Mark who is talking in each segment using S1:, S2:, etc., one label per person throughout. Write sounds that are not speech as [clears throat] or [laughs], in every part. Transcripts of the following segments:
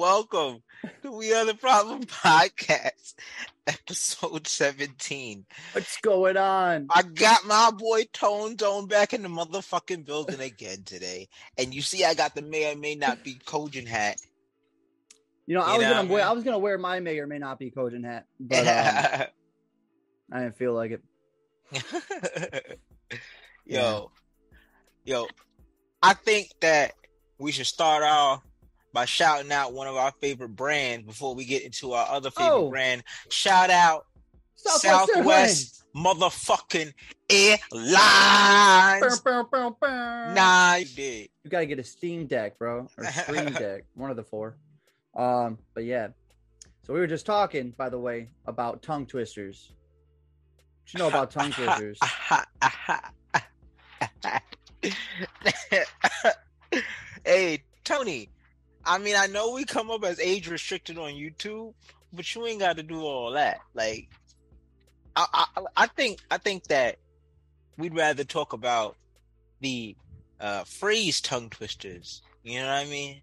S1: welcome to We Are the Problem podcast, episode 17.
S2: What's going on?
S1: I got my boy Tone Tone back in the motherfucking building again today. And you see, I got the may or may not be Cogent hat.
S2: You know, I
S1: You
S2: was
S1: know,
S2: gonna wear. I was gonna wear my may or may not be Cogent hat, [laughs] but um, I didn't feel like it. [laughs]
S1: yo, yo, I think that we should start off by shouting out one of our favorite brands before we get into our other favorite
S2: Oh.
S1: brand. Shout out
S2: Southwest,
S1: Southwest motherfucking
S2: Airlines. Bow.
S1: Nah, you did.
S2: You gotta get a Steam Deck, bro, or [laughs] Steam Deck, one of the four. Um, but yeah. So we were just talking, by the way, about tongue twisters. What you know about [laughs] tongue twisters? [laughs]
S1: hey, Tony. I mean, I know we come up as age restricted on YouTube, but you ain't got to do all that. Like, I, I, I think, I think that we'd rather talk about the uh, phrase tongue twisters. You know what I mean?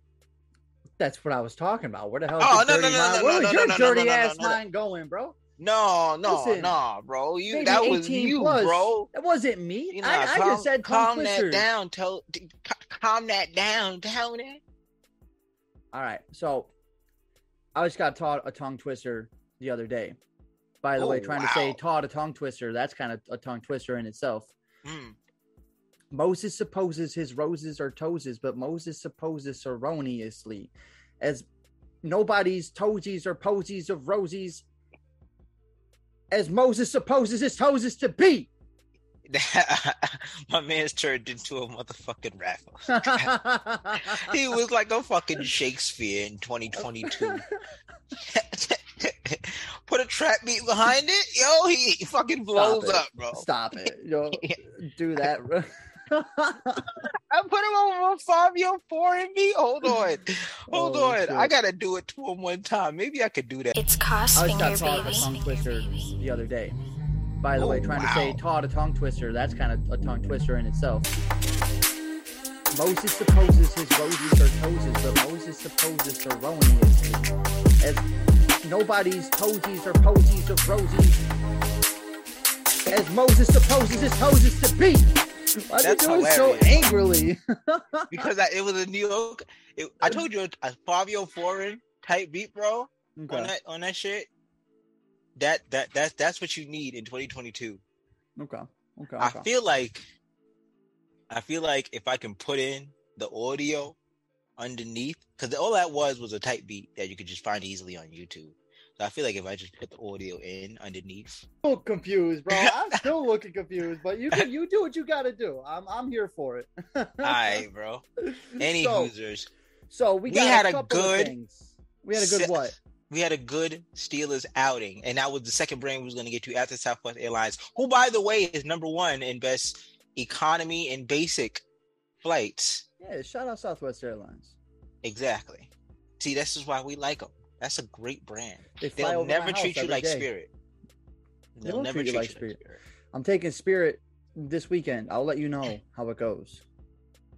S2: That's what I was talking about. Where the hell?
S1: Oh, no, no, no, no,
S2: Where
S1: no, no,
S2: your
S1: no, no, no,
S2: dirty ass mind going, bro?
S1: No, no,
S2: Listen,
S1: no, bro. You that was you,
S2: plus.
S1: bro.
S2: That wasn't me.
S1: You know,
S2: I, I just said
S1: calm that down. Tell, calm that down, Tony.
S2: All right. So I just got taught a tongue twister the other day. By the
S1: Oh,
S2: way, trying to say taught a tongue twister, that's kind of a tongue twister in itself.
S1: Mm.
S2: Moses supposes his roses are toeses, but Moses supposes erroneously. As nobody's toesies or posies of rosies, as Moses supposes his toeses to be. [laughs]
S1: My man's turned into a motherfucking rapper. [laughs] He was like a fucking Shakespeare in 2022. [laughs] Put a trap beat behind it, yo, he, he fucking blows
S2: Stop
S1: up, bro.
S2: Stop it. Yo, do that. bro.
S1: I put him on one five year four and me. Hold on, hold
S2: Oh,
S1: on.
S2: shit.
S1: I gotta do it to him one time. Maybe I could do that.
S3: It's Cost
S2: I just
S3: Finger,
S2: got taught a
S3: baby.
S2: tongue twister the other day. By the
S1: Oh,
S2: way, trying to say
S1: oh,
S2: Todd a tongue twister, that's kind of a tongue twister in itself. Moses supposes his roses are toesies, but Moses supposes erroneously. As nobody's toesies are posies of rosies. As Moses supposes his toesies to be. Why are you
S1: That's
S2: doing so angrily? [laughs]
S1: because I, it was a New York. It, I told you a Fivio Foreign type beat, bro. On
S2: okay.
S1: that on that shit. That that that's that's what you need in 2022.
S2: Okay. Okay.
S1: I
S2: okay.
S1: feel like I feel like if I can put in the audio underneath, because all that was was a type beat that you could just find easily on YouTube. So I feel like if I just put the audio in underneath, I'm
S2: still confused, bro. [laughs] I'm still looking confused, but you can you do what you got to do. I'm I'm here for it. [laughs]
S1: all right, bro. Any
S2: so,
S1: users,
S2: so we
S1: We
S2: got
S1: had
S2: a,
S1: a
S2: couple of
S1: good
S2: things. We had a good what?
S1: We had a good Steelers outing, and that was the second brand we was going to get to after Southwest Airlines, who, by the way, is number one in best economy and basic flights.
S2: Yeah, shout out Southwest Airlines.
S1: Exactly. See, this is why we like them. That's a great brand.
S2: They
S1: They'll never treat you like
S2: day.
S1: Spirit.
S2: They
S1: They'll
S2: won't
S1: never
S2: treat you like
S1: you like
S2: Spirit.
S1: Spirit.
S2: I'm taking Spirit this weekend. I'll let you know how it goes.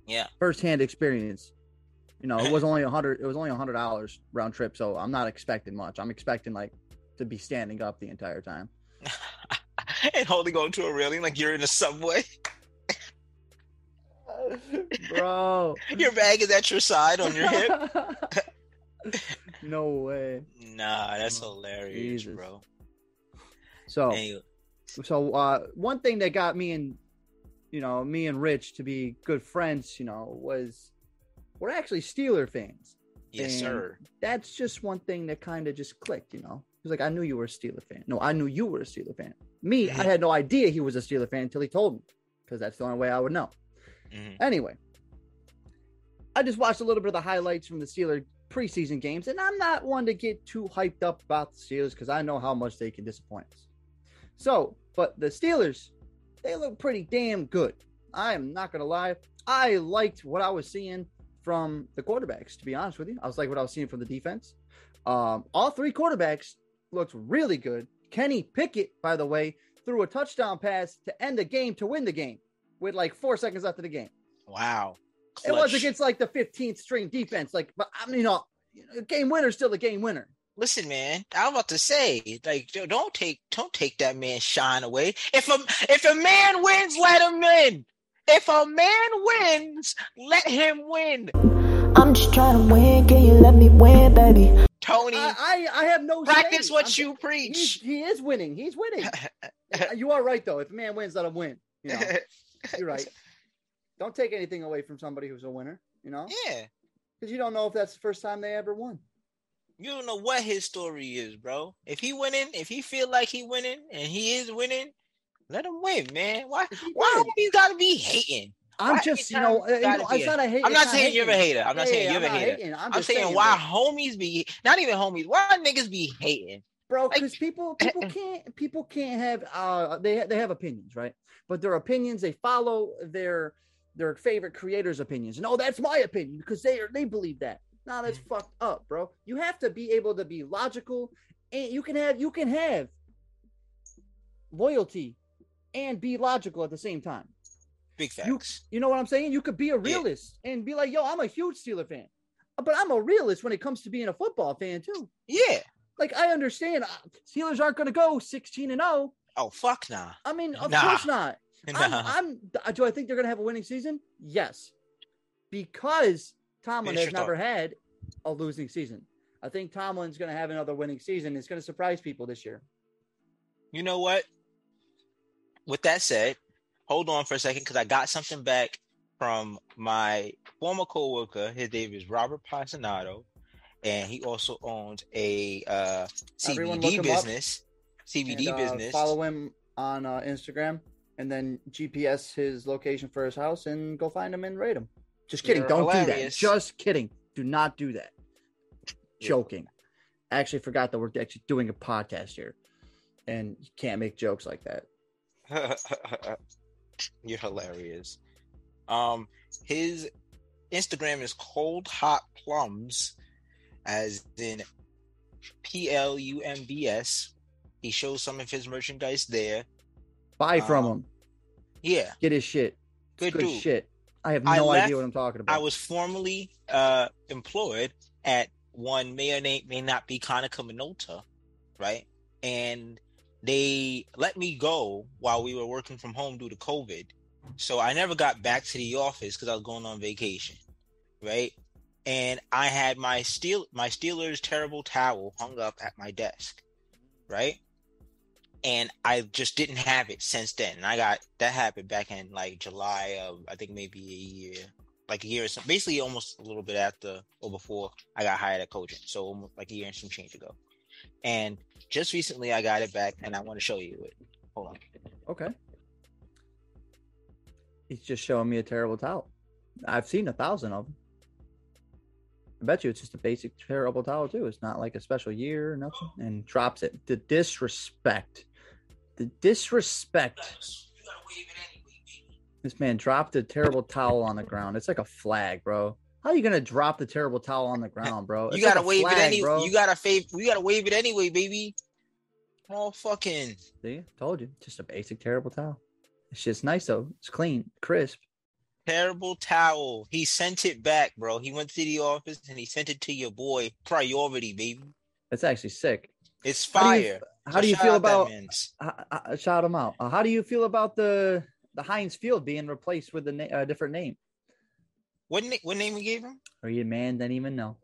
S1: Yeah.
S2: First hand experience. You know, it was only a hundred. It was only a hundred dollars round trip, so I'm not expecting much. I'm expecting like to be standing up the entire time. [laughs]
S1: and holding on to a railing like you're in a subway. [laughs]
S2: Bro, [laughs]
S1: Your bag is at your side on your hip.
S2: no way.
S1: Nah, that's hilarious,
S2: Jesus.
S1: bro.
S2: So,
S1: Anyway,
S2: so uh, one thing that got me and you know me and Rich to be good friends, you know, was we're actually Steeler fans.
S1: yes,
S2: and
S1: sir.
S2: That's just one thing that kind of just clicked, you know. He's like, I knew you were a Steeler fan. No, I knew you were a Steeler fan. Me, I
S1: Mhm.
S2: had no idea he was a Steeler fan until he told me, because that's the only way I would know.
S1: Mhm.
S2: Anyway, I just watched a little bit of the highlights from the Steeler preseason games, and I'm not one to get too hyped up about the Steelers because I know how much they can disappoint us. So, but the Steelers, they look pretty damn good. I am not gonna lie. I liked what I was seeing from the quarterbacks. To be honest with you, I was like what I was seeing from the defense. Um, all three quarterbacks looked really good. Kenny Pickett, by the way, threw a touchdown pass to end the game to win the game with like four seconds left of the game.
S1: Wow.
S2: It was against like the 15th string defense. Like, but I mean, you know, a game winner is still a game winner.
S1: Listen, man, I was about to say, like, don't take don't take that man's shine away. If a if a man wins, let him win. If a man wins, let him win.
S3: I'm just trying to win. Can you let me win, baby?
S1: Tony,
S2: I, I, I have no
S1: practice
S2: say.
S1: what
S2: I'm-
S1: you preach.
S2: he is winning. He's winning. [laughs] you are right though. If a man wins, let him win. You know, [laughs] you're right. Don't take anything away from somebody who's a winner. You know,
S1: yeah,
S2: because you don't know if that's the first time they ever won.
S1: you don't know what his story is, bro. If he winning, if he feel like he winning, and he is winning, let him win, man. Why? Why
S2: did.
S1: he gotta be hating?
S2: I'm
S1: Why
S2: just, you know, you know, it's not a hate.
S1: I'm
S2: it's
S1: not saying you're a hater. I'm not
S2: Yeah,
S1: saying
S2: yeah,
S1: you're a
S2: I'm not
S1: hater.
S2: hating. I'm,
S1: I'm saying
S2: saying
S1: why
S2: that,
S1: homies be not even homies. Why niggas be hating?
S2: bro,
S1: like-
S2: because people, [laughs] people can't, people can't have, uh, they they have opinions, right? But their opinions, they follow their their favorite creators' opinions. And oh, that's my opinion because they are they believe that. Nah, that's
S1: Mm.
S2: fucked up, bro. You have to be able to be logical, and you can have you can have loyalty and be logical at the same time.
S1: Big
S2: You-
S1: facts.
S2: You know what I'm saying? You could be a realist and be like, yo, I'm a huge Steeler fan. But I'm a realist when it comes to being a football fan too.
S1: Yeah.
S2: Like I understand uh, Steelers aren't going to go 16 and 0.
S1: Oh fuck nah.
S2: I mean, of
S1: Nah.
S2: course not. [laughs] I'm,
S1: Nah.
S2: I'm do I think they're going to have a winning season? Yes. Because Tomlin
S1: Finish
S2: has never had a losing season. I think Tomlin's going to have another winning season. It's going to surprise people this year.
S1: You know what? With that said, hold on for a second because I got something back from my former coworker. His name is Robert Pasanato, and he also owns a uh, CBD business. CBD
S2: And, uh,
S1: business.
S2: Follow him on uh, Instagram and then GPS his location for his house and go find him and rate him. Just kidding.
S1: You're
S2: Don't do that. Just kidding. Do not do that. Joking. I actually forgot that we're actually doing a podcast here and you can't make jokes like that. [laughs]
S1: You're hilarious. Um, his Instagram is cold hot plums, as in P L U M B S. He shows some of his merchandise there.
S2: Buy from
S1: Um,
S2: him.
S1: Yeah,
S2: Get his shit.
S1: good,
S2: Good shit. I have
S1: I
S2: no
S1: left-
S2: idea what I'm talking about.
S1: I was formerly uh, employed at one may or may, may not be Konica Minolta, right? And they let me go while we were working from home due to COVID. So I never got back to the office because I was going on vacation, right? And I had my steel my Steelers terrible towel hung up at my desk, right? And I just didn't have it since then. And I got that happened back in like July of I think maybe a year, like a year or something. Basically, almost a little bit after or before I got hired at Cogent. So like a year and some change ago. And just recently, I got it back, and I want to show you it. Hold on.
S2: Okay. He's just showing me a terrible towel. I've seen a thousand of them. I bet you it's just a basic terrible towel too. It's not like a special year or nothing. And drops it. The disrespect. The disrespect. This man dropped a terrible towel on the ground. It's like a flag, bro. How are you gonna drop the terrible towel on the ground, bro?
S1: You
S2: It's like
S1: gotta
S2: a
S1: wave
S2: flag,
S1: it anyway.
S2: bro.
S1: You gotta fave. You gotta wave it anyway, baby. All fucking.
S2: See, told you, just a basic terrible towel. It's just nice though. It's clean, crisp.
S1: Terrible towel. He sent it back, bro. He went to the office and he sent it to your boy. Priority, baby.
S2: That's actually sick.
S1: It's
S2: How do you-
S1: fire.
S2: How
S1: So
S2: do you feel about? Uh, uh, shout him out. Uh, how do you feel about the the Heinz Field being replaced with a na- uh, different name?
S1: What na- what name we gave him?
S2: Or you man didn't even know.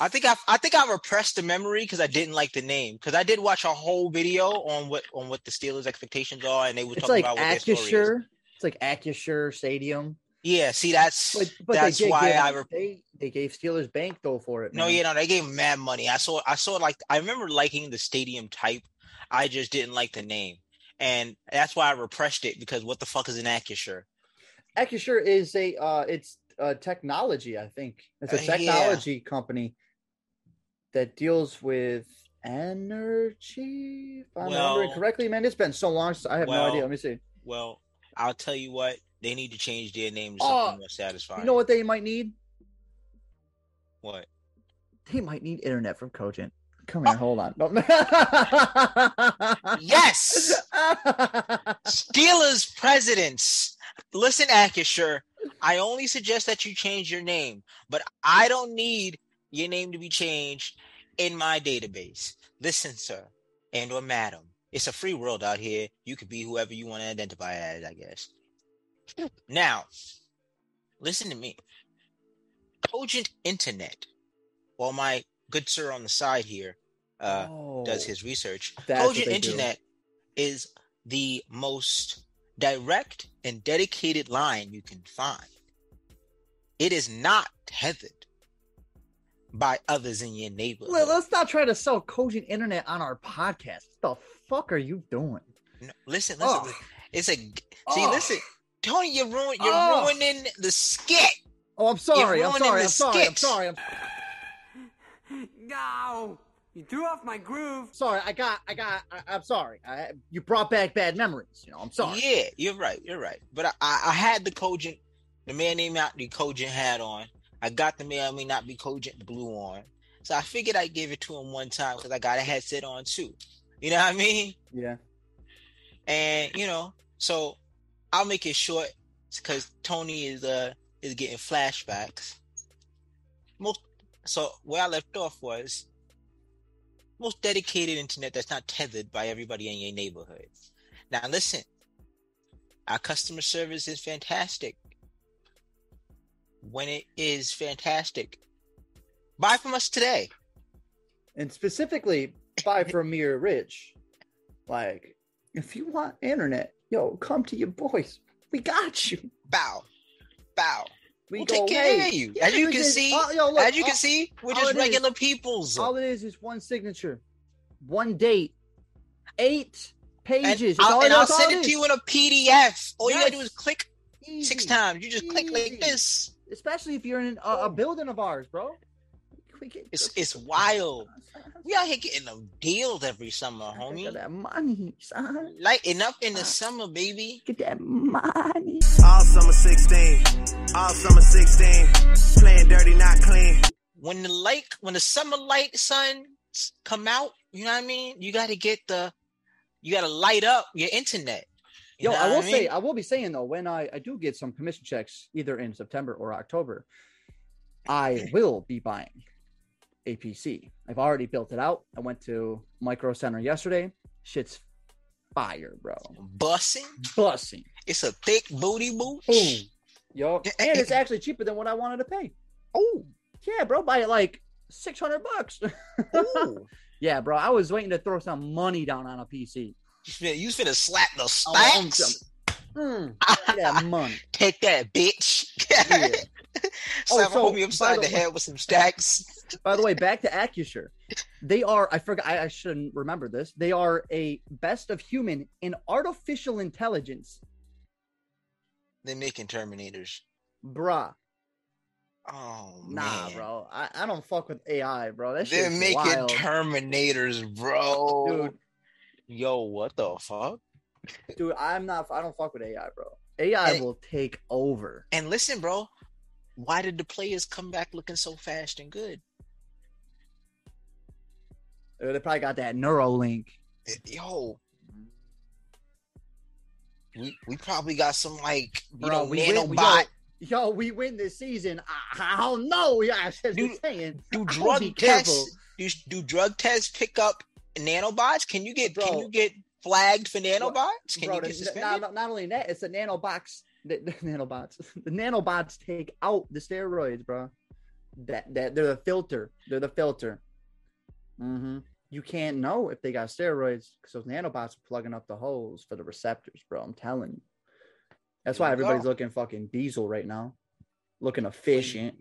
S1: I think I I think I repressed the memory because I didn't like the name because I did watch a whole video on what on what the Steelers' expectations are and they were
S2: It's
S1: talking
S2: like
S1: about what their story is.
S2: Acrisure. It's like Acrisure Stadium.
S1: Yeah, see that's
S2: But, but
S1: that's why I rep-
S2: they they gave Steelers Bank though for it.
S1: no
S2: man.
S1: yeah no they gave mad money. I saw I saw like I remember liking the stadium type. I just didn't like the name. And that's why I repressed it because what the fuck is an Acrisure?
S2: Acrisure is a uh it's uh technology, I think. It's a
S1: Uh, yeah.
S2: technology company that deals with energy. If I'm remembering
S1: Well-
S2: correctly, man. It's been so long. since- I have no idea. Let me see.
S1: Well, I'll tell you what, they need to change their name to
S2: Oh,
S1: something more satisfying.
S2: You know what they might need?
S1: What?
S2: They might need internet from Cogent. Come
S1: Oh.
S2: here, hold on. [laughs]
S1: Yes! [laughs] Steelers presidents. Listen, Acrisure, I only suggest that you change your name, but I don't need your name to be changed in my database. Listen, sir, and or madam. It's a free world out here. You could be whoever you want to identify as, I guess. Now, listen to me. Cogent Internet, while my good sir on the side here uh,
S2: Oh,
S1: does his research, Cogent
S2: they do.
S1: Internet is the most direct and dedicated line you can find. It is not tethered by others in your neighborhood.
S2: Let- Let's not try to sell cogent internet on our podcast. What the fuck are you doing?
S1: No, listen, listen.
S2: Oh.
S1: It's a see.
S2: Oh.
S1: Listen, Tony, you're ruin, You're
S2: Oh.
S1: ruining the skit.
S2: Oh, I'm sorry. I'm sorry. I'm sorry. I'm sorry. [sighs] I'm
S4: No! You threw off my groove.
S2: sorry. I got. I got. I, I'm sorry. I, you brought back bad memories. You know. I'm sorry.
S1: Yeah, you're right. You're right. But I, I, I had the cogent. The man named not the cogent hat on. I got the man may not be cogent blue on. So I figured I'd give it to him one time because I got a headset on too. You know what I mean?
S2: Yeah.
S1: And you know, so I'll make it short because Tony is uh is getting flashbacks. Most so where I left off was most dedicated internet that's not tethered by everybody in your neighborhood. Now listen, our customer service is fantastic. When it is fantastic, buy from us today.
S2: And specifically, buy from Mir Rich. Like, if you want internet, yo, come to your boys. We got you.
S1: Bow, bow.
S2: We
S1: We'll take care
S2: hey,
S1: of you.
S2: yeah,
S1: As you can
S2: just-
S1: see,
S2: oh, yo, look,
S1: As you can
S2: uh,
S1: see, we're just
S2: it is-
S1: regular peoples.
S2: all it is is one signature, one date, eight pages. That's
S1: I'll,
S2: all-
S1: and I'll send
S2: it
S1: to you in a PDF. All you gotta do is click six times. You just click like this.
S2: Especially if you're in a, a building of ours, bro. We get
S1: It's it's wild. We out here getting them deals every summer,
S2: Look at
S1: homie.
S2: that money, son.
S1: Lighten up in the summer, baby.
S2: Get that money.
S5: All summer 16, all summer 16, playing dirty, not clean.
S1: When the light, when the summer light sun come out, you know what I mean. You got to get the, you got to light up your internet. You
S2: Yo, I will
S1: what
S2: say. I will be saying though, when I, I do get some commission checks, either in September or October, I [clears throat] will be buying a PC. I've already built it out. I went to Micro Center yesterday. Shit's fire, bro.
S1: bussing.
S2: Bussing.
S1: It's a thick booty boot.
S2: Boom. Yo, eh, and it's eh, eh. actually cheaper than what I wanted to pay.
S1: Oh,
S2: Yeah, bro, buy it like six hundred bucks.
S1: ooh. [laughs]
S2: yeah, bro, I was waiting to throw some money down on a PC.
S1: You finna, slap the
S2: Oh,
S1: stacks.
S2: Mm, [laughs] that money.
S1: Take that, bitch. [laughs]
S2: Yeah. [laughs]
S1: Slap
S2: Oh, so,
S1: homie
S2: by
S1: upside
S2: the
S1: the,
S2: way-
S1: head with some stacks. [laughs]
S2: By the way, back to Acrisure. They are, I forgot, I, I shouldn't remember this. They are a best of human in artificial intelligence.
S1: They're making Terminators.
S2: Bruh.
S1: Oh
S2: Nah,
S1: man.
S2: bro. I, I don't fuck with AI, bro. That
S1: They're making
S2: wild.
S1: Terminators, bro.
S2: Dude.
S1: Yo, what the fuck?
S2: Dude, I'm not, I don't fuck with AI, bro. AI
S1: And-
S2: will take over.
S1: And listen, bro. Why did the players come back looking so fast and good?
S2: Uh, They probably got that Neuralink.
S1: Yo. We, we probably got some like you
S2: Bro,
S1: know
S2: we win- we-
S1: nanobot.
S2: Yo, yo, we win this season. I, I don't know. Yeah, I was
S1: Dude,
S2: saying.
S1: do drug tests do, do drug tests pick up nanobots? Can you get can you get flagged for nanobots? Can
S2: Bro,
S1: you get
S2: not,
S1: suspended?
S2: not, not only that, it's a nanobots. The, the [laughs] nanobots. The nanobots take out the steroids, bro. That that they're the filter. They're the filter. Mm-hmm. You can't know if they got steroids because those nanobots are plugging up the holes for the receptors, bro. I'm telling you. That's why everybody's looking fucking diesel right now, looking efficient,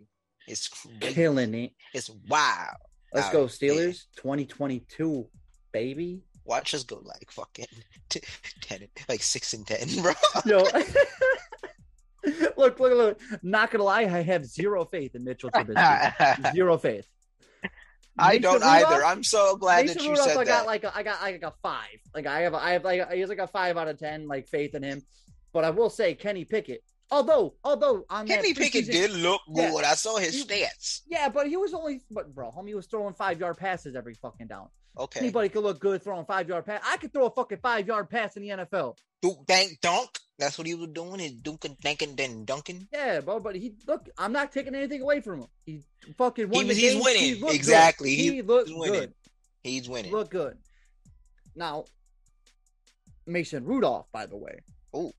S1: It's
S2: killing it.
S1: It's wild.
S2: Let's go,
S1: there.
S2: Steelers, 2022, baby.
S1: Watch us go like fucking t- [laughs] ten, like six and ten, bro.
S2: Yo, [laughs] [laughs] look, look, look. Not gonna lie, I have zero faith in Mitchell [laughs] Trubisky. zero faith.
S1: I
S2: Mason
S1: don't
S2: Rudolph-
S1: either. I'm so glad
S2: Mason
S1: that you
S2: Rudolph,
S1: said
S2: I
S1: that.
S2: got like a, I got like a five. Like I have, a, I have like he has like a five out of ten, like faith in him. But I will say Kenny Pickett. Although, although on
S1: Kenny Pickett did look
S2: Yeah.
S1: good. I saw his
S2: You-
S1: stats.
S2: Yeah, but he was only, but bro, homie was throwing five yard passes every fucking down.
S1: Okay.
S2: Anybody could look good throwing five yard pass. I could throw a fucking five yard pass in the NFL.
S1: Dang, dunk. That's what he was doing. Is dunking, dunking, then dunking.
S2: Yeah, bro. But he look. I'm not taking anything away from him. He fucking won
S1: He was- he's
S2: game.
S1: winning.
S2: He
S1: Exactly.
S2: Good.
S1: He
S2: He, looked
S1: winning.
S2: good.
S1: He's winning.
S2: Look good. Now, Mason Rudolph, by the way,
S1: Ooh,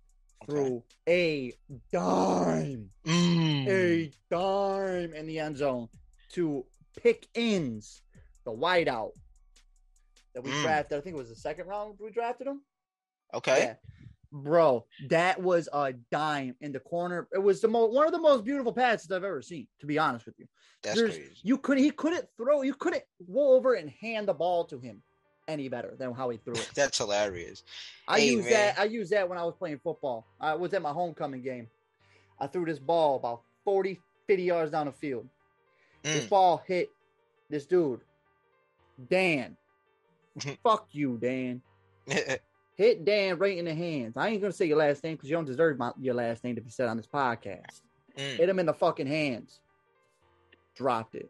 S2: threw a dime,
S1: Mm.
S2: a dime in the end zone to Pickens the wideout that we
S1: Mm.
S2: drafted. I think it was the second round we drafted him.
S1: Okay.
S2: Yeah. Bro, that was a dime in the corner. It was the most one of the most beautiful passes I've ever seen, to be honest with you.
S1: That's
S2: There's-
S1: crazy.
S2: You could he couldn't throw, you couldn't go over and hand the ball to him any better than how he threw it. [laughs]
S1: That's hilarious.
S2: I
S1: Hey,
S2: use
S1: man.
S2: that. I used that when I was playing football. I was at my homecoming game. I threw this ball about 40, 50 yards down the field. This
S1: Mm.
S2: ball hit this dude, Dan. [laughs] Fuck you, Dan. [laughs] Hit Dan right in the hands. I ain't gonna say your last name because you don't deserve my, your last name to be said on this podcast.
S1: Mm.
S2: Hit him in the fucking hands. Dropped it.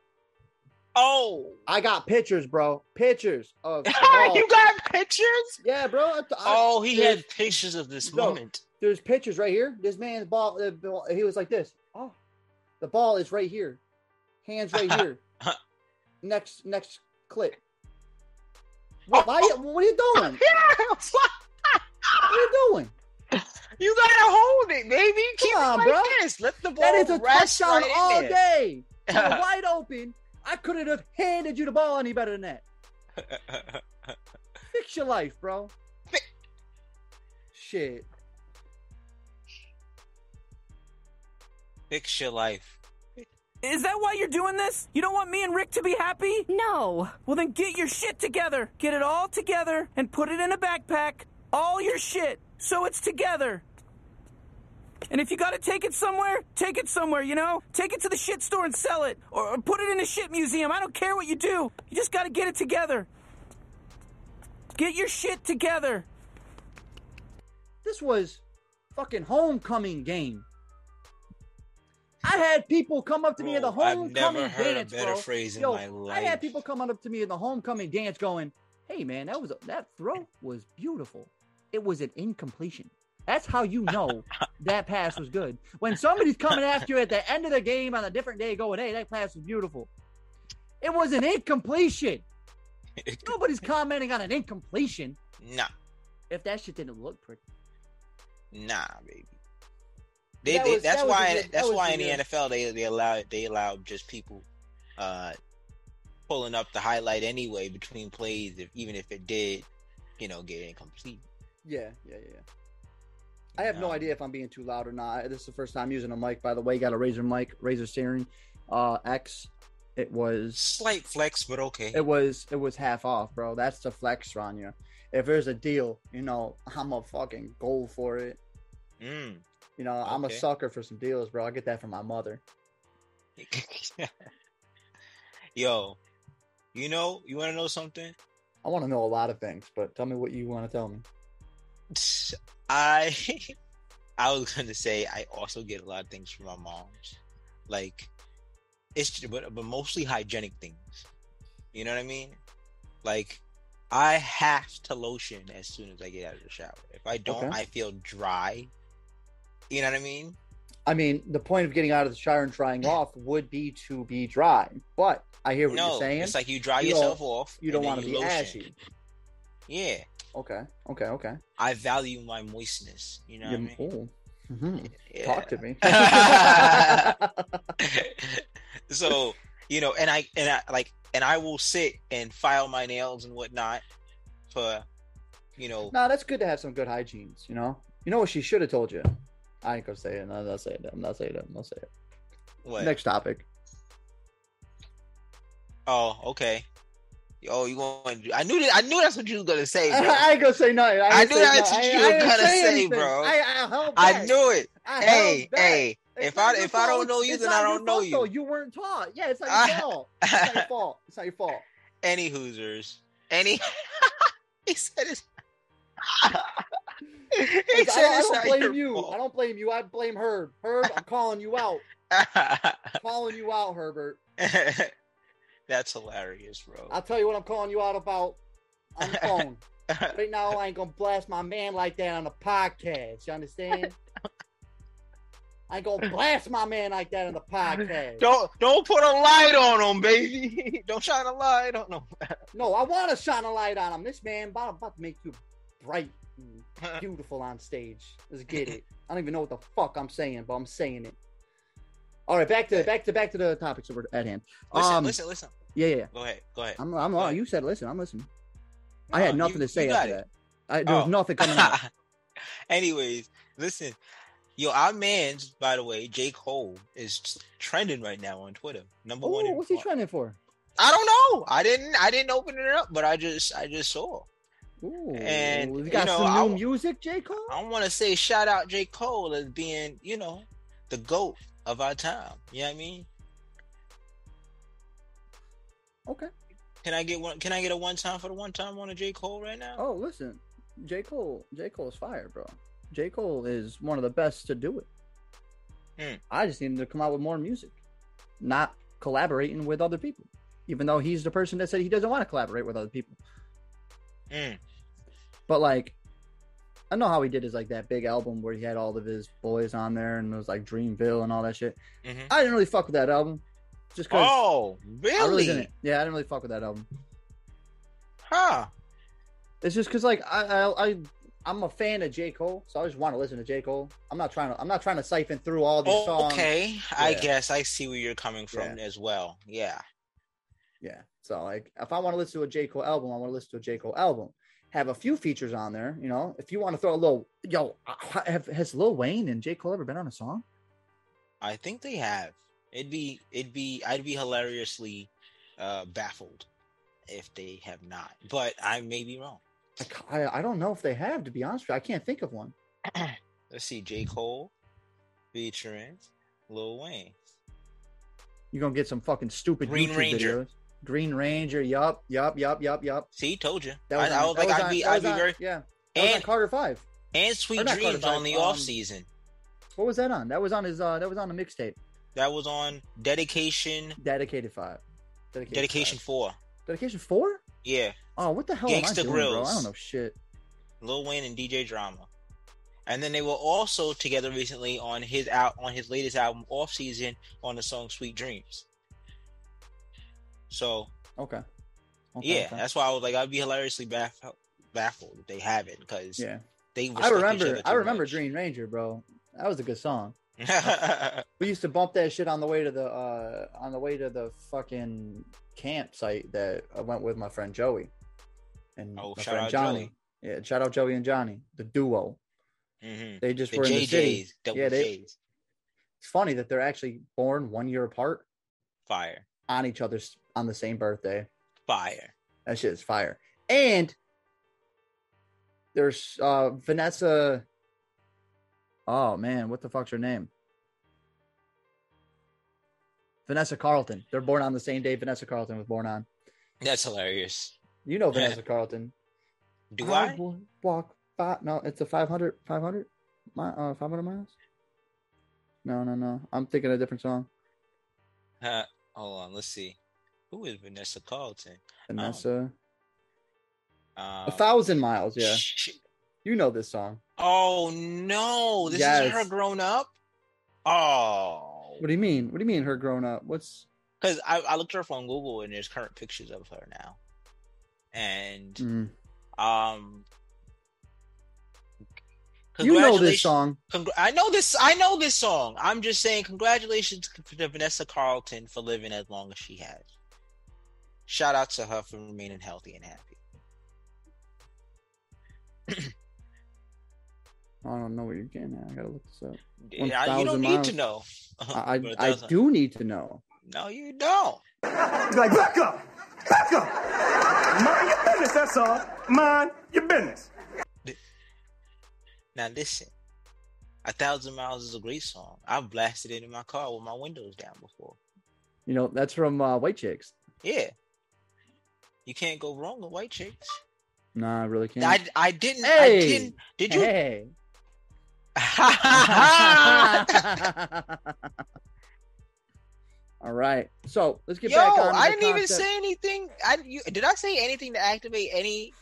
S1: Oh,
S2: I got pictures, bro. Pictures of [laughs]
S1: you got pictures?
S2: yeah, bro. I-
S1: Oh, he had pictures of this
S2: No.
S1: moment.
S2: there's pictures right here. This man's ball, ball- he was like this. Oh, the ball is right here. Hands right here. [laughs] next, next clip. What, why, you- what are you doing? [laughs] Are you doing? [laughs]
S1: you gotta hold it, baby. Keep
S2: Come on,
S1: it like
S2: bro.
S1: this. Let the ball
S2: That is a
S1: rest
S2: touchdown
S1: right
S2: all
S1: there.
S2: day. [laughs] You were wide open. I couldn't have handed you the ball any better than that. [laughs] Fix your life, bro.
S1: Fi-
S2: Shit.
S1: Fix your life.
S4: Is that why you're doing this? You don't want me and Rick to be happy?
S6: No.
S4: Well, then get your shit together. Get it all together and put it in a backpack. All your shit. So it's together. And if you gotta take it somewhere, take it somewhere, you know? Take it to the shit store and sell it. Or, or put it in a shit museum. I don't care what you do. You just gotta get it together. Get your shit together.
S2: This was fucking homecoming game. I had people come up to me in the
S1: Bro, I've
S2: homecoming
S1: never heard a
S2: dance,
S1: better
S2: bro.
S1: phrase in
S2: Yo,
S1: my
S2: I had people come up to me in the homecoming dance going, "Hey man, that was a, that throw was beautiful. It was an incompletion." That's how you [laughs] know that pass was good. When somebody's coming after you at the end of the game on a different day going, "Hey, that pass was beautiful." It was an incompletion. [laughs] Nobody's commenting on an incompletion
S1: nah,
S2: if that shit didn't look pretty.
S1: nah, baby. They,
S2: That
S1: they,
S2: was-
S1: that's
S2: that
S1: why.
S2: the year- that
S1: that's why in the
S2: year.
S1: NFL they they allow they allow just people uh pulling up the highlight anyway between plays, if even if it did, you know, get incomplete.
S2: Yeah, yeah, yeah. I have no idea if I'm being too loud or not. This is the first time using a mic, by the way. Got a Razer mic, Razer Steering uh, X. It was
S1: Slight flex, but okay.
S2: it was it was half off, bro. That's the flex on you. If there's a deal, you know, I'm a fucking go for it.
S1: Mm.
S2: You know, I'm a sucker for some deals, bro. I get that from my mother. [laughs]
S1: Yo, you know, you want to know something?
S2: I want to know a lot of things, but tell me what you want to tell me.
S1: I [laughs] I was gonna say I also get a lot of things from my mom's, like it's but but mostly hygienic things. You know what I mean? Like I have to lotion as soon as I get out of the shower. If I don't,
S2: Okay.
S1: I feel dry. You know what I mean?
S2: I mean, the point of getting out of the shower and drying [laughs] off would be to be dry, but I hear what
S1: no,
S2: you're saying.
S1: it's like you dry
S2: You
S1: yourself off.
S2: you don't want to be
S1: lotion.
S2: ashy.
S1: Yeah,
S2: Okay, okay, okay.
S1: I value my moistness. You know what I mean?
S2: Mhm.
S1: Yeah.
S2: Talk to me. [laughs]
S1: so you know, and I and I like and I will sit and file my nails and whatnot for you know.
S2: no, that's good to have some good hygienes. You know, you know what she should have told you. I ain't gonna say it. I'm not saying it. I'm not saying it. I'm not saying it.
S1: What?
S2: Next topic.
S1: Oh, okay. Oh, you going? to I knew that. I knew that's what you was gonna say, bro.
S2: I ain't gonna say nothing. I,
S1: I knew that's
S2: no-
S1: what you
S2: I
S1: were gonna say,
S2: anything.
S1: bro.
S2: I, I,
S1: knew it. Hey, hey.
S2: It's
S1: If I if I don't know you,
S2: It's
S1: then I don't know
S2: fault,
S1: you.
S2: though. You weren't taught. Yeah, it's not
S1: I-
S2: your fault. [laughs] It's not your fault. It's not your fault.
S1: Any Hoosers? Any? [laughs] he said it's. [laughs] he
S2: I
S1: said
S2: don't, I don't
S1: not
S2: blame you.
S1: fault.
S2: I don't blame you. I blame Herb. Herb, I'm calling you out. calling you out, Herbert.
S1: That's hilarious, bro.
S2: I'll tell you what I'm calling you out about. on the phone. [laughs] Right now, I ain't gonna blast my man like that on the podcast. You understand? [laughs] I ain't gonna blast my man like that on the podcast.
S1: Don't don't put a light on him, baby. [laughs] don't shine a light on him.
S2: No, I want to shine a light on him. This man about, about to make you bright and beautiful on stage. Let's get it. I don't even know what the fuck I'm saying, but I'm saying it. All right, back to back to back to the topics that were at hand.
S1: Listen,
S2: Um,
S1: listen, listen.
S2: Yeah, yeah. yeah.
S1: Go ahead, go ahead.
S2: I'm, I'm.
S1: Go ahead.
S2: You said, listen. I'm listening. I had nothing
S1: you-
S2: to say
S1: you
S2: after
S1: it.
S2: that. I, there was
S1: Oh.
S2: nothing coming out. [laughs]
S1: Anyways, listen. Yo, our man's, by the way, J. Cole is trending right now on Twitter. Number one.
S2: Oh, what's he trending for?
S1: I don't know. I didn't. I didn't open it up, but I just, I just saw.
S2: Ooh,
S1: And,
S2: we
S1: you
S2: got
S1: know,
S2: some
S1: I-
S2: new music, J Cole.
S1: I want to say shout out J. Cole as being, you know, the goat of our time. You know what I mean?
S2: Okay.
S1: Can I get one? Can I get a one time for the one time on a J. Cole right now?
S2: Oh, listen, J Cole. J Cole is fire, bro. J Cole is one of the best to do it.
S1: Hmm.
S2: I just need him to come out with more music, not collaborating with other people. Even though he's the person that said he doesn't want to collaborate with other people.
S1: Mm.
S2: But like, I know how he did his like that big album where he had all of his boys on there and it was like Dreamville and all that shit.
S1: hmm
S2: I didn't really fuck with that album, just because
S1: Oh,
S2: I
S1: really?
S2: really didn't. Yeah, I didn't really fuck with that album.
S1: Huh?
S2: It's just because like I, I I I'm a fan of J Cole, so I just want to listen to J Cole. I'm not trying to I'm not trying to siphon through all these
S1: Oh,
S2: songs.
S1: okay. I guess I see where you're coming from
S2: Yeah.
S1: as well. Yeah.
S2: Yeah. So like if I want to listen to a J Cole album, I want to listen to a J Cole album. Have a few features on there, you know. If you want to throw a little, yo, have, has Lil Wayne and J Cole ever been on a song?
S1: I think they have. It'd be it'd be I'd be hilariously uh baffled if they have not. But I may be wrong.
S2: I I don't know if they have. To be honest with you, I can't think of one. [clears throat]
S1: Let's see, J. Cole featuring Lil Wayne.
S2: You're gonna get some fucking stupid
S1: Green
S2: YouTube
S1: Ranger.
S2: videos. Green Ranger. Yup. Yup. Yup. Yup. Yup.
S1: See, told you.
S2: That was,
S1: I
S2: on-
S1: was
S2: that
S1: like,
S2: was
S1: I'd
S2: on-
S1: be, I'd be
S2: on-
S1: very,
S2: yeah. That was on
S1: and
S2: Carter Five.
S1: and Sweet Dreams on the
S2: um,
S1: off season.
S2: What was that on? That was on his. uh That was on the mixtape.
S1: That was on Dedication,
S2: Dedicated Five. Dedicated
S1: Dedication
S2: Five.
S1: Four.
S2: Dedication Four.
S1: Yeah,
S2: Oh, what the hell
S1: Gangsta
S2: am I doing, bro? I don't know shit.
S1: Lil Wayne and DJ Drama. And then they were also together recently on his out on his latest album, Off Season, on the song Sweet Dreams. So
S2: Okay. Okay,
S1: yeah,
S2: okay.
S1: that's why I was like, I'd be hilariously baffled, baffled if they haven't because
S2: yeah.
S1: they.
S2: I remember. I remember
S1: much.
S2: Green Ranger, bro. That was a good song. [laughs] We used to bump that shit on the way to the uh on the way to the fucking campsite that I went with my friend Joey and
S1: Oh,
S2: my friend Johnny.
S1: Joey.
S2: Yeah, shout out Joey and Johnny, the duo.
S1: hmm
S2: They just
S1: The
S2: were in the city.
S1: Double
S2: Yeah, they-
S1: J's,
S2: It's funny that they're actually born one year apart
S1: fire,
S2: on each other's on the same birthday.
S1: fire.
S2: That shit is fire. And there's uh Vanessa. Oh man, what the fuck's her name? Vanessa Carlton. They're born on the same day Vanessa Carlton was born on.
S1: That's hilarious.
S2: You know Vanessa Carlton.
S1: Do I?
S2: would walk five. No, it's a 500, 500, mi- uh, 500 miles. No, no, no. I'm thinking a different song.
S1: Uh, hold on, let's see. Who is Vanessa Carlton?
S2: Vanessa.
S1: Um,
S2: a thousand miles. Yeah, you know this song.
S1: Oh no, this is her grown up. Oh,
S2: What do you mean? What do you mean? Her grown up? What's
S1: because I, I looked her up on Google and there's current pictures of her now, and
S2: Mm.
S1: um,
S2: You know this song.
S1: Congr- I know this. I know this song. I'm just saying, congratulations to Vanessa Carlton for living as long as she has. Shout out to her for remaining healthy and happy. [clears throat]
S2: I don't know what you're getting at. I gotta look this up.
S1: Yeah, you don't need
S2: miles.
S1: to know.
S2: I [laughs] I, I do need to know.
S1: No, you don't.
S5: Be like, back up! Back up! Mind your business, that's all. Mind your business.
S1: Now listen, a thousand miles is a great song. I've blasted it in my car with my windows down before.
S2: You know that's from uh, White Chicks.
S1: Yeah, you can't go wrong with White Chicks.
S2: Nah, I really can't.
S1: I I didn't. I didn't. Did you?
S2: Hey. [laughs] All right. So let's get
S1: Yo,
S2: back on.
S1: I didn't even say anything. I you, did I say anything to activate any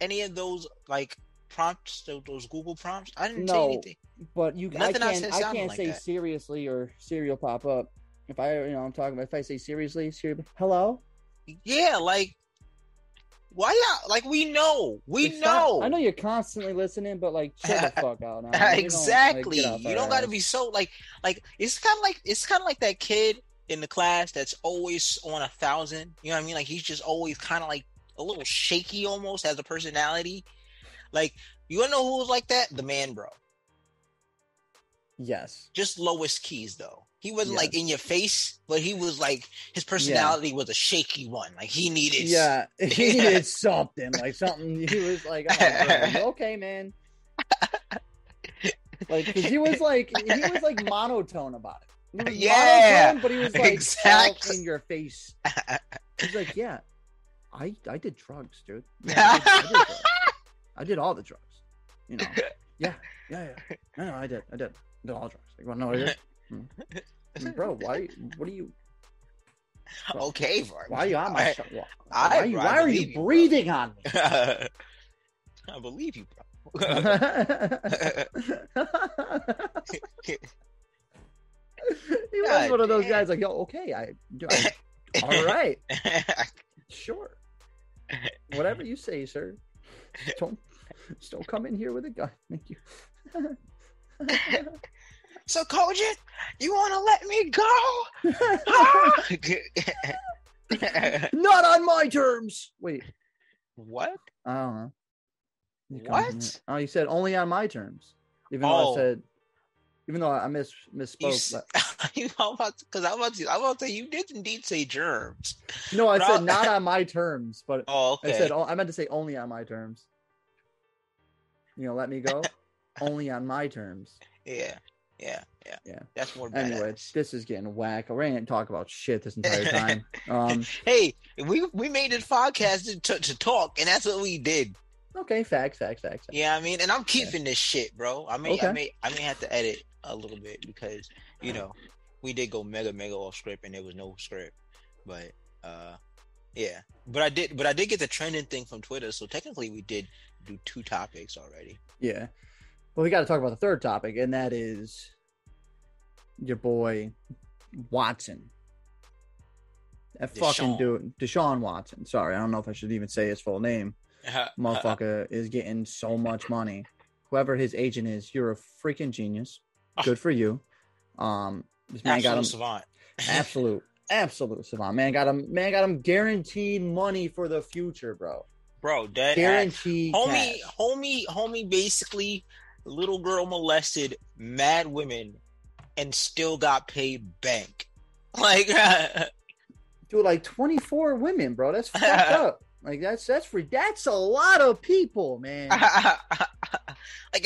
S1: any of those like prompts, those, those Google prompts? I didn't say anything.
S2: But you, I
S1: Nothing I
S2: can't,
S1: said
S2: I can't
S1: like
S2: say
S1: that.
S2: seriously or serial pop up. If I, you know, I'm talking about if I say seriously, serial, hello.
S1: Yeah, like why y'all like we know. We
S2: stop-
S1: know.
S2: I know you're constantly listening, but like, chill the fuck out [laughs] now. We don't, like,
S1: exactly. you don't got to be so like like it's kind of like it's kind of like that kid in the class that's always on a thousand. You know what I mean? Like he's just always kind of like a little shaky, almost as a personality. Like you wanna know who was like that? The man, bro.
S2: Yes.
S1: Just lowest keys though. He wasn't like in your face, but he was like his personality was a shaky one. Like he needed
S2: Yeah, [laughs] he [laughs] needed something, like something. He was like, oh, okay, man. [laughs] Like, he was like, he was like monotone about it.
S1: Yeah,
S2: monotone, but he was like
S1: exactly.
S2: in your face. He's like, yeah, I I did drugs, dude. Yeah, I, did, I, did drugs. I did all the drugs. You know, yeah, yeah, yeah. No, no, I did, I did, I did all drugs. Like, well, no, I did. Mean, mm. [laughs] bro, why? What are you? bro,
S1: okay.
S2: Why are you on my show? Why,
S1: I-
S2: why you, why are you
S1: you,
S2: breathing on me? [laughs]
S1: I believe you, bro. [laughs]
S2: he was
S1: God
S2: one of those
S1: damn.
S2: guys like, yo, okay, I, I all right, sure, whatever you say, sir. Just don't, just don't come in here with a gun. Thank you.
S1: So, Cogent, you want to let me go? [laughs]
S2: Not on my terms. Wait,
S1: what?
S2: I don't know. You
S1: What?
S2: Oh, you said only on my terms. Even though
S1: Oh.
S2: I said, even though I miss
S1: You,
S2: misspoke.
S1: s-
S2: but- [laughs]
S1: you know, about because I'm about to, I'm about to say you did indeed say germs.
S2: no, I
S1: But
S2: said
S1: I'll-
S2: not [laughs] on my terms, but
S1: Oh, okay.
S2: I said I meant to say only on my terms. You know, let me go. only on my terms.
S1: yeah, yeah, yeah,
S2: Yeah.
S1: That's more
S2: Anyway,
S1: badass.
S2: this is getting whack. We ain't talk about shit this entire time. [laughs] Um,
S1: hey, we we made this podcast to, to talk, and that's what we did.
S2: okay, facts, facts, facts. facts.
S1: Yeah, I mean, and I'm keeping this shit, bro. I may, I may, I may have to edit a little bit because you know we did go mega, mega off script, and there was no script. But uh, yeah, but I did, but I did get the trending thing from Twitter, so technically we did do two topics already.
S2: Yeah. Well, we got to talk about the third topic, and that is your boy Watson. That fucking
S1: Deshaun.
S2: dude, Deshaun Watson. Sorry, I don't know if I should even say his full name. [laughs] Motherfucker is getting so much money. Whoever his agent is, you're a freaking genius. Good for you. Um, this man got him
S1: savant.
S2: absolute, [laughs] absolute savant. Man got him. Man got him guaranteed money for the future, bro.
S1: bro. Dead ass.
S2: Guaranteed.
S1: homie, homie, homie. Basically, little girl molested mad women and still got paid bank. [laughs] Like, [laughs]
S2: dude, like 24 women, bro. That's fucked [laughs] up. Like that's that's free. That's a lot of people, man.
S1: like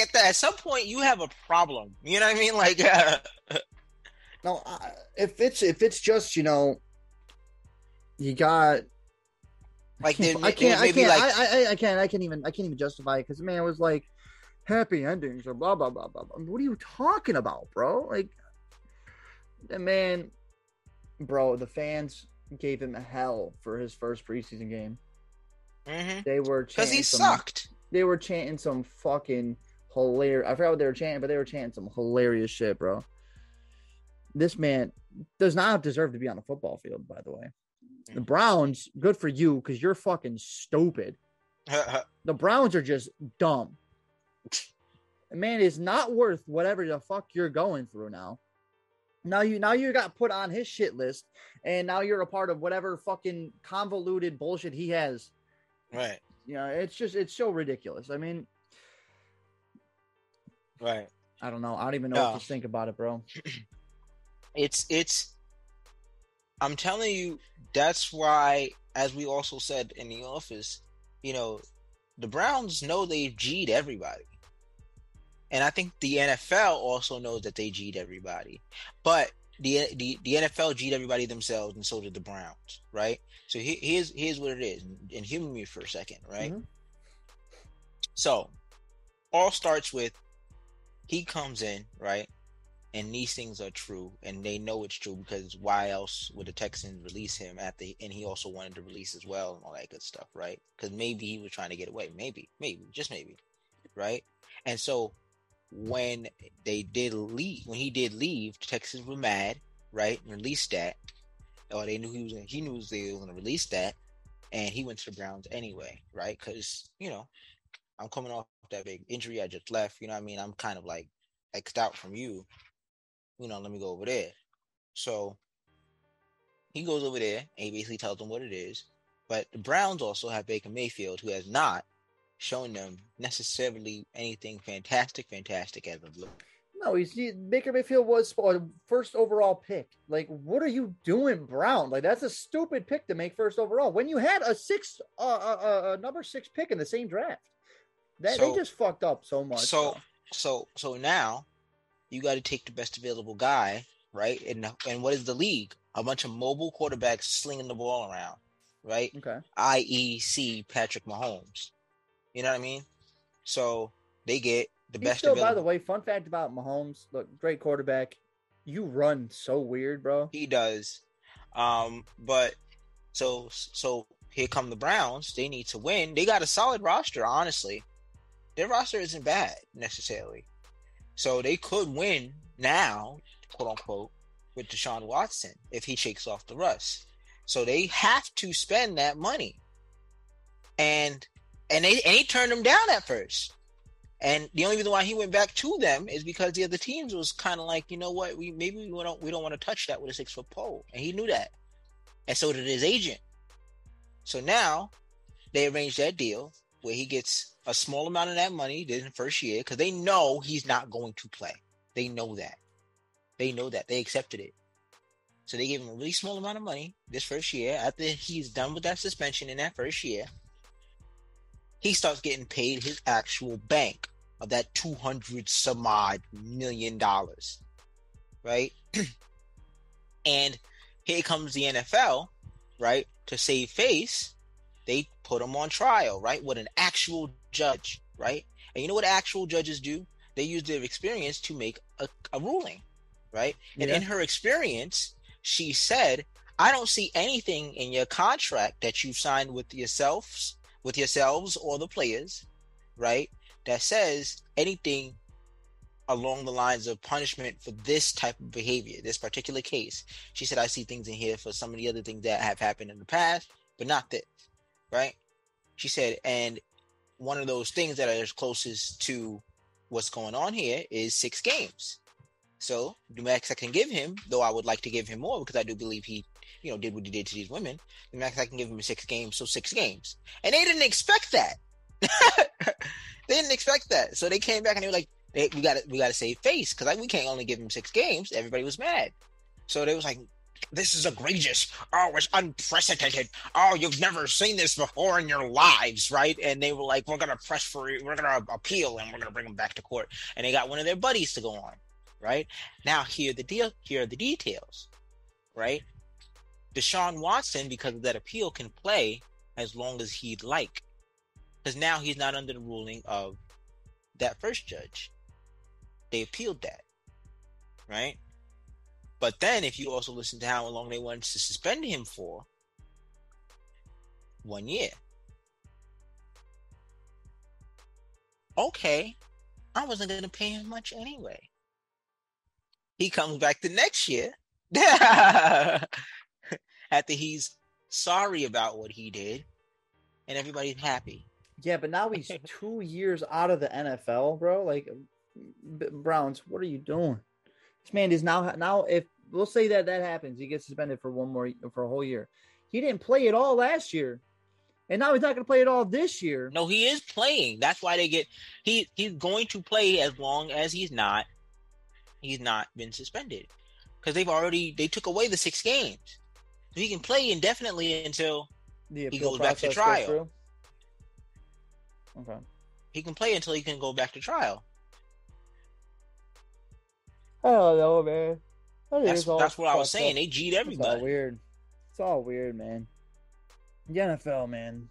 S1: at that, at some point you have a problem. You know what I mean? Like,
S2: No, I, if it's if it's just you know, you got.
S1: like
S2: I can't. I can't. I can't.
S1: like,
S2: I, I, I can't. I can't even. I can't even justify it because man was like, happy endings or blah blah blah blah. blah. What are you talking about, bro? Like, the man, bro. The fans gave him hell for his first preseason game.
S1: because
S2: They were
S1: mm-hmm. he
S2: some-
S1: sucked.
S2: they were chanting some fucking hilarious. I forgot what they were chanting, but they were chanting some hilarious shit, bro. This man does not deserve to be on the football field, by the way. The Browns, good for you because you're fucking stupid. [laughs] The Browns are just dumb. The [laughs] man is not worth whatever the fuck you're going through now. Now you now you got put on his shit list, and now you're a part of whatever fucking convoluted bullshit he has
S1: right,
S2: you know, it's just it's so ridiculous. I mean,
S1: right.
S2: I don't know. I don't even know what to think about it, bro. [clears throat]
S1: It's it's. I'm telling you, that's why, as we also said in the office, you know, the Browns know they've G'd everybody. And I think the NFL also knows that they G'd everybody. But the the, the NFL G'd everybody themselves, and so did the Browns, right? So he, here's here's what it is, and humor me for a second, right?
S2: Mhm.
S1: So, all starts with he comes in, right? and these things are true, and they know it's true because why else would the Texans release him at the? And he also wanted to release as well and all that good stuff, right? Because maybe he was trying to get away, maybe, maybe, just maybe, right? And so when they did leave, when he did leave, Texans were mad, right? And released that, or they knew he was, he knew they were going to release that, and he went to the Browns anyway, right? Because you know, I'm coming off that big injury. I just left. You know what I mean? I'm kind of like X'd out from you. You know, let me go over there. So he goes over there and he basically tells them what it is. But the Browns also have Baker Mayfield, who has not shown them necessarily anything fantastic, fantastic as of late.
S2: No, he's he, Baker Mayfield was first overall pick. Like, what are you doing, Brown? Like, that's a stupid pick to make first overall when you had a six, uh, uh, uh, a number six pick in the same draft. That
S1: So-
S2: they just fucked up so much.
S1: So, so, so now you got to take the best available guy, right? And and what is the league? A bunch of mobile quarterbacks slinging the ball around, right?
S2: okay,
S1: I.e., see Patrick Mahomes. You know what I mean? So they get the
S2: he's
S1: best
S2: still. By the way, fun fact about Mahomes: look, great quarterback. You run so weird, bro.
S1: He does. Um, but so so here come the Browns. They need to win. They got a solid roster, honestly. Their roster isn't bad necessarily. So they could win now, quote unquote, with Deshaun Watson if he shakes off the rust. So they have to spend that money. And and they and he turned them down at first. And the only reason why he went back to them is because the other teams was kind of like, you know what, we maybe we don't we don't want to touch that with a six foot pole, and he knew that, and so did his agent. So now they arranged that deal where he gets a small amount of that money in the first year because they know he's not going to play. They know that. They know that. They accepted it. So they gave him a really small amount of money this first year. After he's done with that suspension in that first year, he starts getting paid his actual bank of that 200 some odd million dollars. Right? [clears throat] and here comes the NFL, right? To save face, they put him on trial, right? With an actual judge, right? And you know what actual judges do? They use their experience to make a, a ruling, right? And in her experience, she said, I don't see anything in your contract that you've signed with yourselves, with yourselves or the players, right? That says anything along the lines of punishment for this type of behavior, this particular case. She said, I see things in here for some of the other things that have happened in the past, but not this, right? She said, and one of those things that are closest to what's going on here is six games. So the max I can give him, though I would like to give him more because I do believe he, you know, did what he did to these women. The max I can give him six games, so six games, and they didn't expect that. [laughs] they didn't expect that, so they came back and they were like, they, "We got to, we got to save face because like we can't only give him six games." Everybody was mad, so they was like, "This is egregious! Oh, it's unprecedented! Oh, you've never seen this before in your lives, right?" And they were like, "We're gonna press for, we're gonna appeal, and we're gonna bring him back to court." And they got one of their buddies to go on, right? Now here the deal, here are the details, right? Deshaun Watson, because of that appeal, can play as long as he'd like. Because now he's not under the ruling of that first judge. They appealed that. Right? But then if you also listen to how long they wanted to suspend him for, one year. Okay. I wasn't gonna pay him much anyway. He comes back the next year. [laughs] After he's sorry about what he did, and everybody's happy.
S2: Yeah, but now he's [laughs] two years out of the NFL, bro. Like B- Browns, what are you doing? This man is now now. If we'll say that that happens, he gets suspended for one more for a whole year. He didn't play at all last year, and now he's not going to play at all this year.
S1: No, he is playing. That's why they get he he's going to play as long as he's not he's not been suspended because they've already they took away the six games. He can play indefinitely until
S2: The
S1: He goes back to trial.
S2: Okay.
S1: he can play until he can go back to trial.
S2: I don't know, man. Think
S1: That's that's what I was saying.
S2: up.
S1: They G'd everybody.
S2: It's all weird. It's all weird, man. The NFL, man.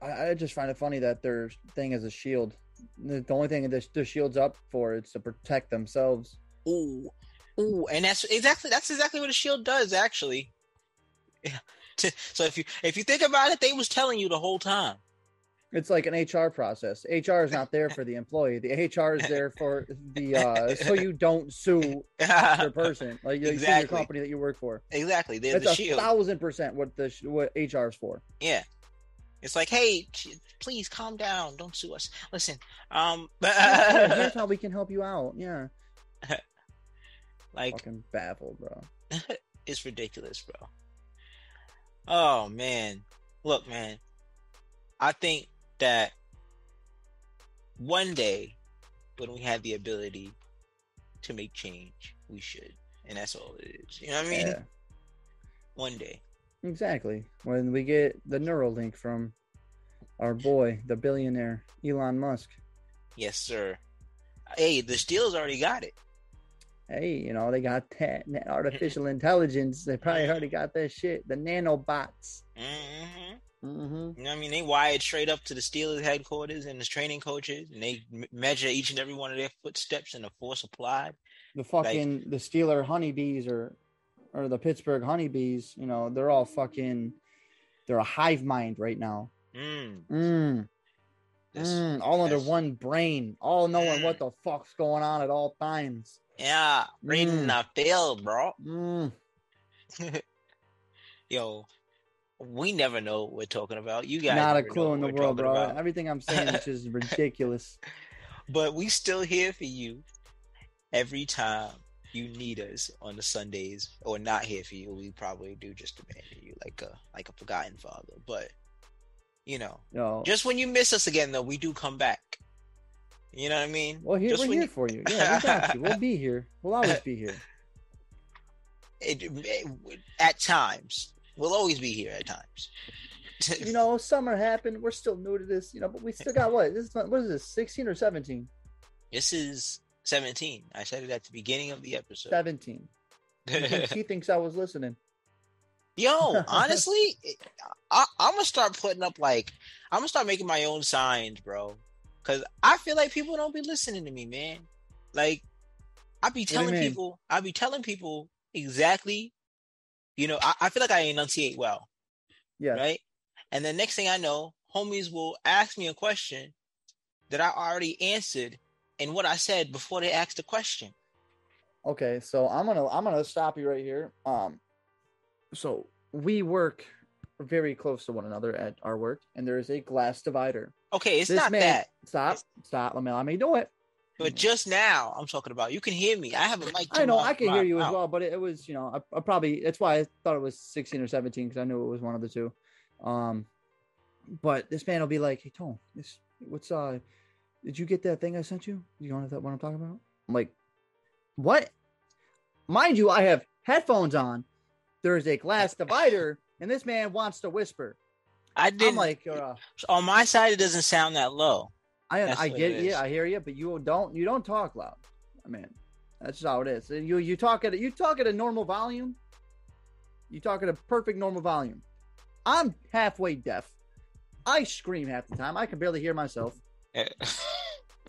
S2: I, I just find it funny that their thing is a shield. The the only thing that their shield's up for is to protect themselves.
S1: Ooh, ooh, and that's exactly that's exactly what a shield does, actually. [laughs] Yeah. So if you if you think about it, they was telling you the whole time.
S2: It's like an HR process. HR is not there for the employee. The HR is there for the uh so you don't sue the [laughs] person. Like you sue your company that you work for.
S1: exactly, they're
S2: That's
S1: the
S2: a
S1: shield.
S2: thousand percent what the what HR is for.
S1: Yeah. It's like, hey, please calm down. Don't sue us. Listen, um, [laughs]
S2: Yeah, here's how we can help you out. Yeah.
S1: like
S2: Fucking baffled, bro.
S1: it's ridiculous, bro. Oh man, look, man. I think that one day, when we have the ability to make change, we should, and that's all it is. You know what I mean?
S2: Yeah.
S1: One day.
S2: Exactly. When we get the Neuralink from our boy, the billionaire Elon Musk.
S1: Yes, sir. Hey, the Steelers already got it.
S2: Hey, you know, they got that that artificial intelligence. They probably already got that shit. The nanobots.
S1: hmm
S2: Mm-hmm.
S1: You know I mean? They wired straight up to the Steelers headquarters and the training coaches, and they m- measure each and every one of their footsteps and the force applied.
S2: The fucking the Steeler honeybees or or the Pittsburgh honeybees, you know, they're all fucking they're a hive mind right now.
S1: Mm,
S2: Mm,
S1: this-
S2: mm, all under one brain, all knowing what the fuck's going on at all times.
S1: Yeah, reading
S2: Mm.
S1: the field, bro. [laughs]
S2: Mm.
S1: Yo, we never know what we're talking about. You guys
S2: Not a clue in the world, bro.
S1: about.
S2: Everything I'm saying is just [laughs] ridiculous.
S1: But we still here for you every time you need us on the Sundays, or not here for you. We probably do just abandon you like a like a forgotten father. But you know, just when you miss us again, though, we do come back. You know what I mean?
S2: well, here
S1: just
S2: we're here
S1: you-
S2: for you. Yeah, we got you. We'll [laughs] be here. We'll always be here.
S1: It, it- at times, we'll always be here at times. [laughs]
S2: You know, summer happened. We're still new to this, you know, but we still got what? This is what is this? 16 or 17?
S1: this is seventeen. I said it at the beginning of the episode.
S2: 17. [laughs] he thinks I was listening.
S1: Yo, honestly, I, I'm gonna start putting up like I'm gonna start making my own signs, bro. Cause I feel like people don't be listening to me, man. Like I be telling people, I be telling people exactly. You know, I, I feel like I enunciate well,
S2: Yeah.
S1: right? And the next thing I know, homies will ask me a question that I already answered and what I said before they asked the question.
S2: Okay, so I'm gonna I'm gonna stop you right here. Um, so we work very close to one another at our work, and there is a glass divider.
S1: Okay, it's
S2: This
S1: not
S2: man-
S1: that.
S2: Stop, stop. Let me let me do it.
S1: But just now, I'm talking about. You can hear me. I have a mic.
S2: I know I can hear you as well, but it, it was you know I, I probably that's why I thought it was 16 or 17 because I knew it was one of the two. Um, but this man will be like, "Hey Tone, this what's uh, did you get that thing I sent you? You know that what I'm talking about?" I'm like, "What?" Mind you, I have headphones on. There is a glass [laughs] divider, and this man wants to whisper.
S1: I
S2: I'm
S1: didn't
S2: like, uh,
S1: on my side. It doesn't sound that low.
S2: I
S1: That's
S2: I get you. I hear you, but you don't you don't talk loud. I mean, that's just how it is. You you talk at you talk at a normal volume. You talk at a perfect normal volume. I'm halfway deaf. I scream half the time. I can barely hear myself,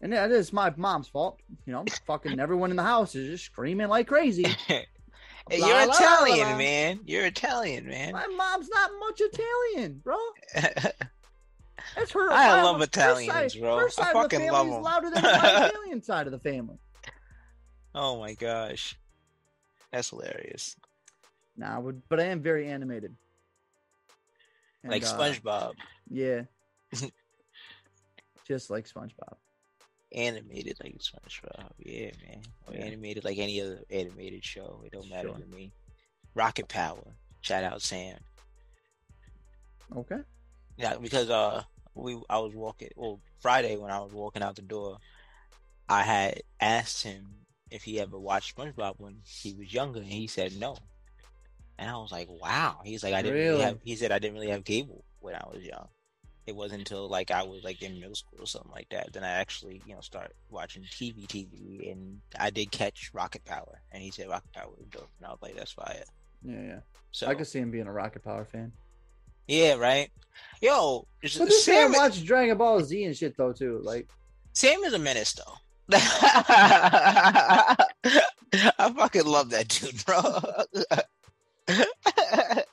S2: and that is my mom's fault. You know, [laughs] fucking everyone in the house is just screaming like crazy. [laughs]
S1: Hey,
S2: La,
S1: You're
S2: la, la,
S1: Italian,
S2: la.
S1: man. You're Italian, man.
S2: My mom's not much Italian, bro. [laughs] That's her.
S1: I
S2: her-
S1: love
S2: her
S1: Italians,
S2: side,
S1: bro.
S2: Her
S1: I
S2: side of the family is louder than my Italian [laughs] side of the family.
S1: oh my gosh, that's hilarious.
S2: Nah, but, but I am very animated. And,
S1: like
S2: uh,
S1: SpongeBob,
S2: Yeah. [laughs] Just like SpongeBob.
S1: Animated like SpongeBob. Yeah, man. Or
S2: Yeah.
S1: animated like any other animated show. It don't matter
S2: Sure.
S1: to me. Rocket Power. Shout out Sam.
S2: Okay.
S1: Yeah, because uh, we I was walking. Well, Friday when I was walking out the door, I had asked him if he ever watched SpongeBob when he was younger, and he said no. And I was like, wow. He's like, I didn't really
S2: Really?
S1: have. He said I didn't really have cable when I was young. It wasn't until like I was like in middle school or something like that. Then I actually, you know, start watching TV, TV, and I did catch Rocket Power. And he said Rocket Power was dope, and I was like, that's fire.
S2: Yeah, yeah.
S1: So
S2: I could see him being a Rocket Power fan.
S1: yeah, right. Yo,
S2: But this
S1: Sam,
S2: man watched Dragon Ball Z and shit though too. Like,
S1: Sam is a menace though. [laughs] I fucking love that dude, bro. [laughs]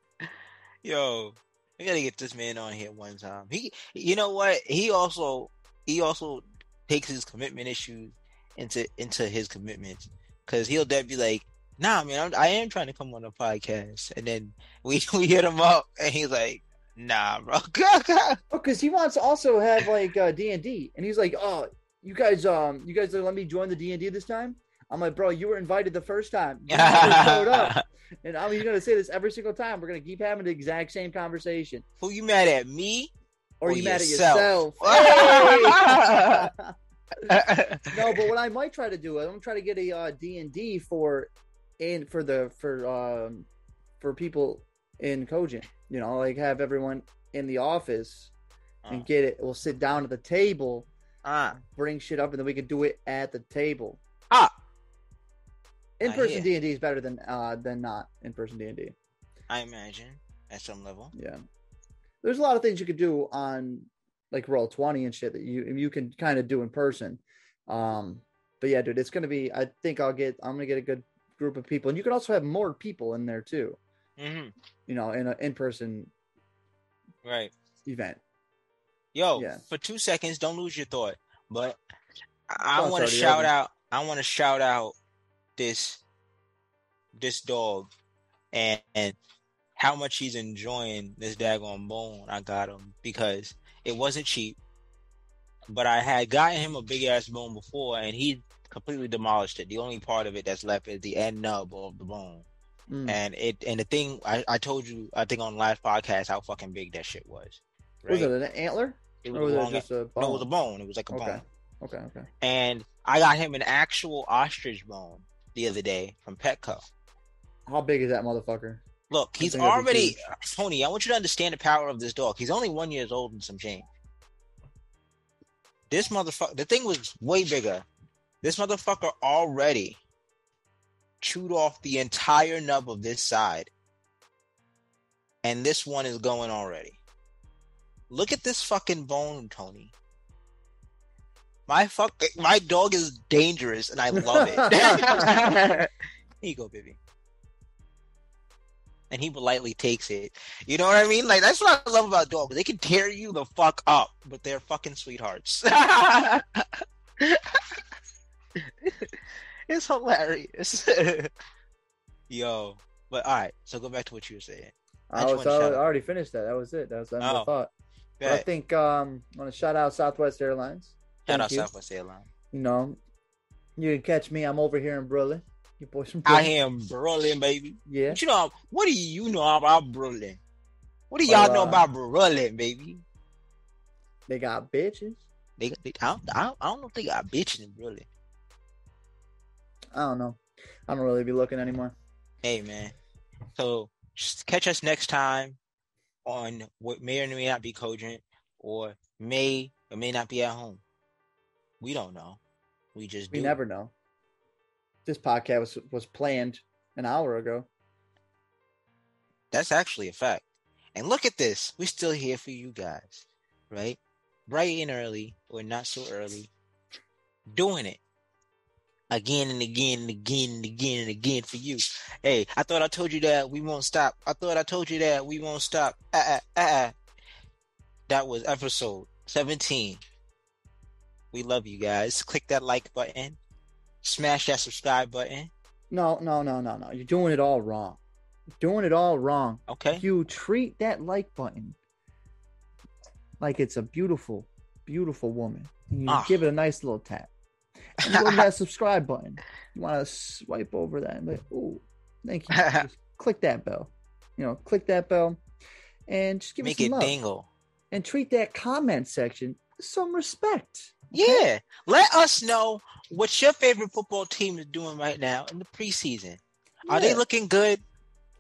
S1: Yo, we gotta get this man on here one time. He, you know what? He also, he also takes his commitment issues into into his commitments because he'll then be like, "Nah, man, I'm, I am trying to come on a podcast," and then we [laughs] we hit him up, and he's like, "Nah, bro." [laughs]
S2: Oh, because he wants to also have like uh, D and D, and he's like, "Oh, you guys, um, you guys let me join the D and D this time." I'm like, "Bro, you were invited the first time. You [laughs] showed up." And I'm gonna say this every single time. We're gonna keep having the exact same conversation.
S1: Who you mad at me?
S2: Or,
S1: Or
S2: you mad at
S1: yourself.
S2: yourself? Hey! [laughs] no, but what I might try to do, I'm gonna try to get a uh, D and D for in for the for um for people in Cogent. You know, like have everyone in the office and
S1: Uh.
S2: get it. We'll sit down at the table,
S1: Ah,
S2: bring shit up, and then we can do it at the table. In
S1: I
S2: person. D and D is better than uh than not in person D and D.
S1: I imagine at some level.
S2: Yeah. There's a lot of things you could do on like roll 20 and shit that you you can kind of do in person. Um but yeah, dude, it's gonna be I think I'll get I'm gonna get a good group of people. And you can also have more people in there too,
S1: hmm
S2: you know, in an in person
S1: Right.
S2: event.
S1: Yo,
S2: Yeah.
S1: for two seconds, don't lose your thought. But I,
S2: Thought's
S1: want to shout out. I want to shout out this this dog and, and how much he's enjoying this daggone bone I got him because it wasn't cheap. But I had gotten him a big ass bone before, and he completely demolished it. The only part of it that's left is the end nub of the bone.
S2: Mm.
S1: And it and the thing I, I told you I think on the last podcast how fucking big that shit was.
S2: Was it an antler?
S1: It
S2: Or
S1: was
S2: was
S1: a
S2: it just a bone?
S1: no, it was a bone. It was like a
S2: Okay.
S1: bone.
S2: Okay, okay.
S1: And I got him an actual ostrich bone the other day from Petco.
S2: How big is that motherfucker?
S1: Look, he's
S2: think that'd be
S1: already. Tony. I want you to understand the power of this dog. He's only one years old and some change. This motherfucker. The thing was way bigger. This motherfucker already chewed off the entire nub of this side, and this one is going already. Look at this fucking bone, Tony. My fuck, my dog is dangerous, and I love it. [laughs] [laughs] Here you go, baby. And he politely takes it. You know what I mean? Like that's what I love about dogs. They can tear you the fuck up, but they're fucking sweethearts. [laughs] it's hilarious. Yo, but all right. So go back to what you were saying. I
S2: I was I already finished that. That was it. That was the end of the
S1: Oh.
S2: thought. But I think um I want to shout out Southwest Airlines.
S1: Shout out
S2: you.
S1: Southwest Airlines.
S2: You know, you can catch me. I'm over here in Brooklyn. You boys from
S1: I
S2: Brooklyn.
S1: am Berlin, baby.
S2: Yeah.
S1: But you know, what do you know about Berlin? What do y'all know
S2: uh,
S1: about Berlin, baby?
S2: They got bitches.
S1: They, they I, don't, I, don't, I don't know if they got bitches in Berlin.
S2: I don't know. I don't really be looking anymore.
S1: Hey, man. So just catch us next time on what may or may not be cogent, or may or may not be at home. We don't know. We just
S2: We
S1: do.
S2: never know. This podcast was was planned an hour ago.
S1: That's actually a fact. And look at this. We're still here for you guys, right? Bright and early, or not so early. Doing it again and again and again and again and again for you. Hey, I thought I told you that we won't stop. I thought I told you that we won't stop. Uh, uh, uh. That was episode 17. We love you guys. Click that like button. Smash that subscribe button.
S2: No, no, no, no, no. You're doing it all wrong. You're doing it all wrong.
S1: Okay?
S2: You treat that like button like it's a beautiful, beautiful woman. And you
S1: Ah.
S2: give it a nice little tap. And go to that [laughs] subscribe button. You want to swipe over that and be, oh, thank you. [laughs] Just click that bell. You know, click that bell and just give
S1: Make
S2: it
S1: it
S2: some love.
S1: dingle.
S2: And treat that comment section with some respect.
S1: Yeah. Let us know what your favorite football team is doing right now in the preseason. Are they looking good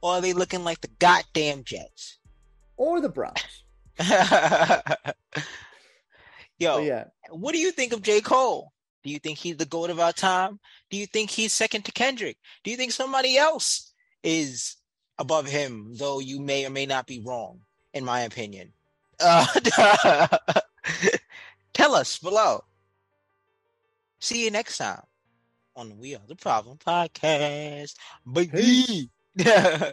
S1: or are they looking like the goddamn Jets?
S2: or the Browns? [laughs]
S1: Yo,
S2: yeah,
S1: what do you think of J. Cole? Do you think he's the goat of our time? Do you think he's second to Kendrick? Do you think somebody else is above him, though you may or may not be wrong, in my opinion? [laughs] Uh, [laughs] tell us below. See you next time on the We Are the Problem podcast. Baby. [laughs]